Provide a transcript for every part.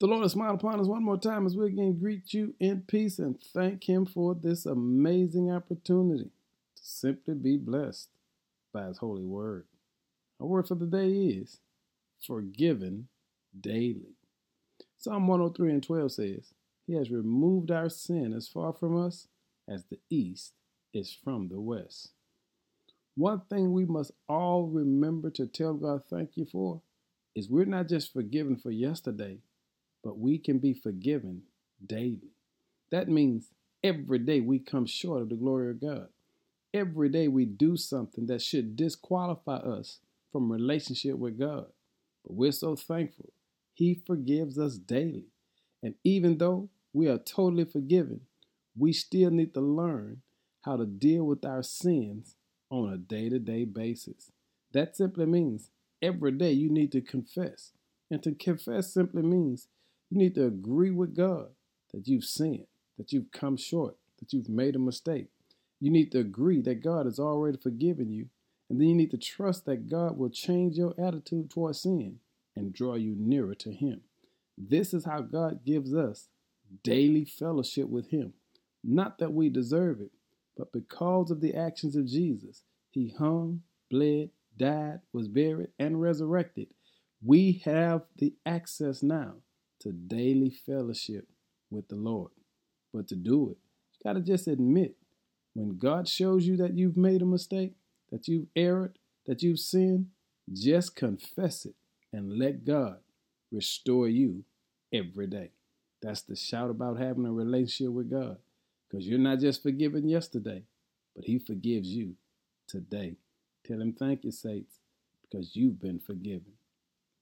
The Lord has smiled upon us one more time as we again greet you in peace and thank Him for this amazing opportunity to simply be blessed by His holy word. Our word for the day is forgiven daily. Psalm 103 and 12 says, He has removed our sin as far from us as the east is from the west. One thing we must all remember to tell God thank you for is we're not just forgiven for yesterday, but we can be forgiven daily. That means every day we come short of the glory of God. Every day we do something that should disqualify us from relationship with God. But we're so thankful. He forgives us daily. And even though we are totally forgiven, we still need to learn how to deal with our sins on a day to day basis. That simply means every day you need to confess. And to confess simply means you need to agree with God that you've sinned, that you've come short, that you've made a mistake. You need to agree that God has already forgiven you. And then you need to trust that God will change your attitude towards sin and draw you nearer to Him. This is how God gives us daily fellowship with Him. Not that we deserve it, but because of the actions of Jesus, He hung, bled, died, was buried, and resurrected. We have the access now to daily fellowship with the Lord. But to do it, you got to just admit when God shows you that you've made a mistake, that you've erred, that you've sinned, just confess it and let God restore you every day. That's the shout about having a relationship with God. Because you're not just forgiven yesterday, but He forgives you today. Tell Him thank you, saints, because you've been forgiven.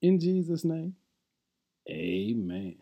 In Jesus' name, amen.